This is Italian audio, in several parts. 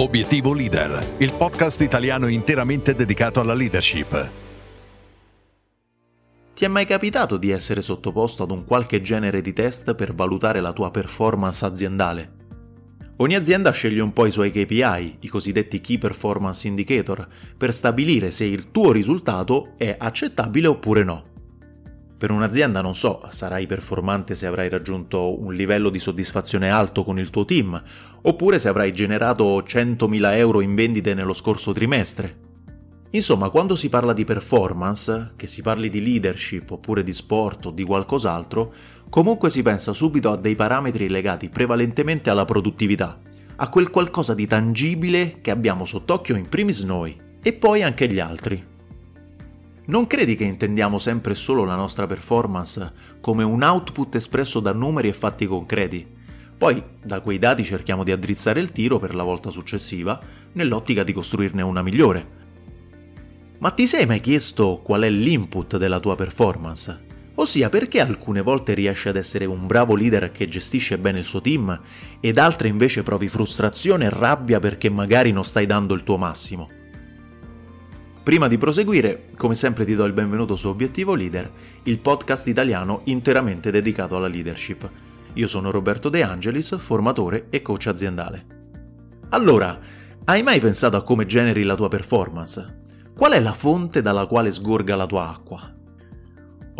Obiettivo Leader, il podcast italiano interamente dedicato alla leadership. Ti è mai capitato di essere sottoposto ad un qualche genere di test per valutare la tua performance aziendale? Ogni azienda sceglie un po' i suoi KPI, i cosiddetti Key Performance Indicator, per stabilire se il tuo risultato è accettabile oppure no. Per un'azienda, non so, sarai performante se avrai raggiunto un livello di soddisfazione alto con il tuo team, oppure se avrai generato 100.000 euro in vendite nello scorso trimestre. Insomma, quando si parla di performance, che si parli di leadership oppure di sport o di qualcos'altro, comunque si pensa subito a dei parametri legati prevalentemente alla produttività, a quel qualcosa di tangibile che abbiamo sott'occhio in primis noi e poi anche gli altri. Non credi che intendiamo sempre solo la nostra performance come un output espresso da numeri e fatti concreti? Poi da quei dati cerchiamo di addrizzare il tiro per la volta successiva, nell'ottica di costruirne una migliore. Ma ti sei mai chiesto qual è l'input della tua performance? Ossia perché alcune volte riesci ad essere un bravo leader che gestisce bene il suo team ed altre invece provi frustrazione e rabbia perché magari non stai dando il tuo massimo? Prima di proseguire, come sempre ti do il benvenuto su Obiettivo Leader, il podcast italiano interamente dedicato alla leadership. Io sono Roberto De Angelis, formatore e coach aziendale. Allora, hai mai pensato a come generi la tua performance? Qual è la fonte dalla quale sgorga la tua acqua?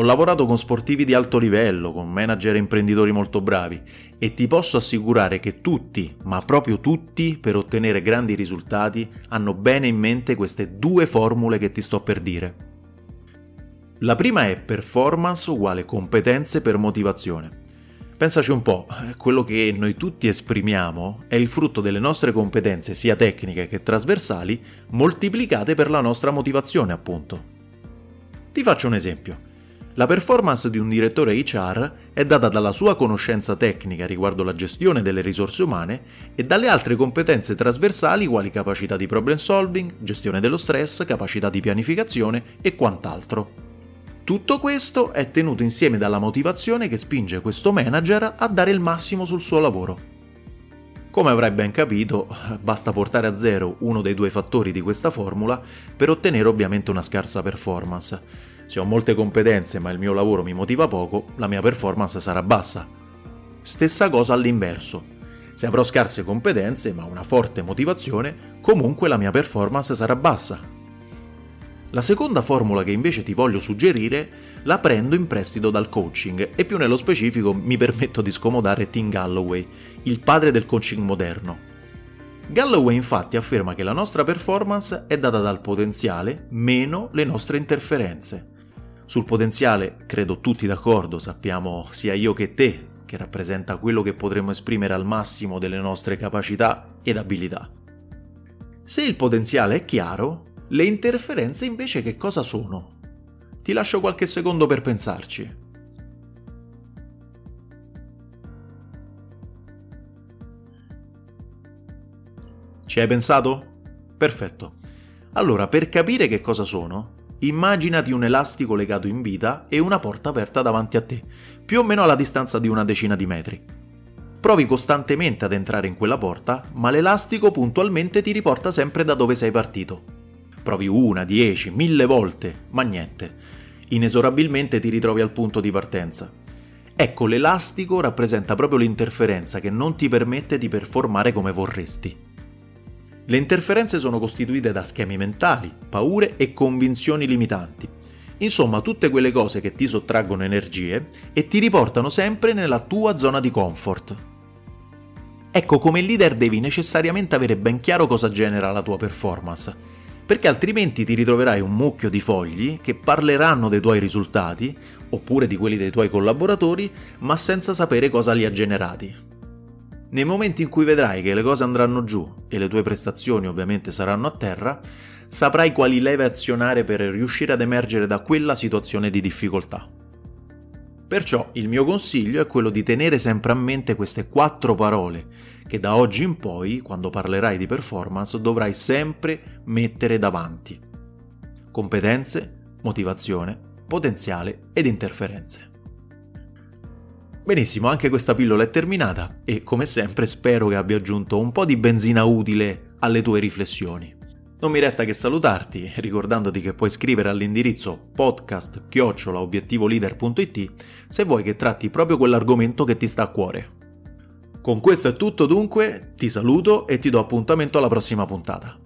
Ho lavorato con sportivi di alto livello, con manager e imprenditori molto bravi e ti posso assicurare che tutti, ma proprio tutti, per ottenere grandi risultati, hanno bene in mente queste due formule che ti sto per dire. La prima è performance uguale competenze per motivazione. Pensaci un po', quello che noi tutti esprimiamo è il frutto delle nostre competenze sia tecniche che trasversali moltiplicate per la nostra motivazione, appunto. Ti faccio un esempio. La performance di un direttore HR è data dalla sua conoscenza tecnica riguardo la gestione delle risorse umane e dalle altre competenze trasversali quali capacità di problem solving, gestione dello stress, capacità di pianificazione e quant'altro. Tutto questo è tenuto insieme dalla motivazione che spinge questo manager a dare il massimo sul suo lavoro. Come avrai ben capito, basta portare a zero uno dei due fattori di questa formula per ottenere ovviamente una scarsa performance se ho molte competenze ma il mio lavoro mi motiva poco, la mia performance sarà bassa. Stessa cosa all'inverso. Se avrò scarse competenze ma una forte motivazione, comunque la mia performance sarà bassa. La seconda formula che invece ti voglio suggerire la prendo in prestito dal coaching e più nello specifico mi permetto di scomodare Tim Galloway, il padre del coaching moderno. Galloway infatti afferma che la nostra performance è data dal potenziale meno le nostre interferenze. Sul potenziale credo tutti d'accordo, sappiamo sia io che te che rappresenta quello che potremmo esprimere al massimo delle nostre capacità ed abilità. Se il potenziale è chiaro, le interferenze invece che cosa sono? Ti lascio qualche secondo per pensarci. Ci hai pensato? Perfetto. Allora, per capire che cosa sono, Immaginati un elastico legato in vita e una porta aperta davanti a te, più o meno alla distanza di una decina di metri. Provi costantemente ad entrare in quella porta, ma l'elastico puntualmente ti riporta sempre da dove sei partito. Provi una, dieci, mille volte, ma niente. Inesorabilmente ti ritrovi al punto di partenza. Ecco, l'elastico rappresenta proprio l'interferenza che non ti permette di performare come vorresti. Le interferenze sono costituite da schemi mentali, paure e convinzioni limitanti. Insomma, tutte quelle cose che ti sottraggono energie e ti riportano sempre nella tua zona di comfort. Ecco, come leader devi necessariamente avere ben chiaro cosa genera la tua performance, perché altrimenti ti ritroverai un mucchio di fogli che parleranno dei tuoi risultati, oppure di quelli dei tuoi collaboratori, ma senza sapere cosa li ha generati. Nei momenti in cui vedrai che le cose andranno giù e le tue prestazioni ovviamente saranno a terra, saprai quali leve azionare per riuscire ad emergere da quella situazione di difficoltà. Perciò il mio consiglio è quello di tenere sempre a mente queste quattro parole che da oggi in poi, quando parlerai di performance, dovrai sempre mettere davanti. Competenze, motivazione, potenziale ed interferenze. Benissimo, anche questa pillola è terminata e come sempre spero che abbia aggiunto un po' di benzina utile alle tue riflessioni. Non mi resta che salutarti, ricordandoti che puoi scrivere all'indirizzo podcast-obiettivoleader.it se vuoi che tratti proprio quell'argomento che ti sta a cuore. Con questo è tutto dunque, ti saluto e ti do appuntamento alla prossima puntata.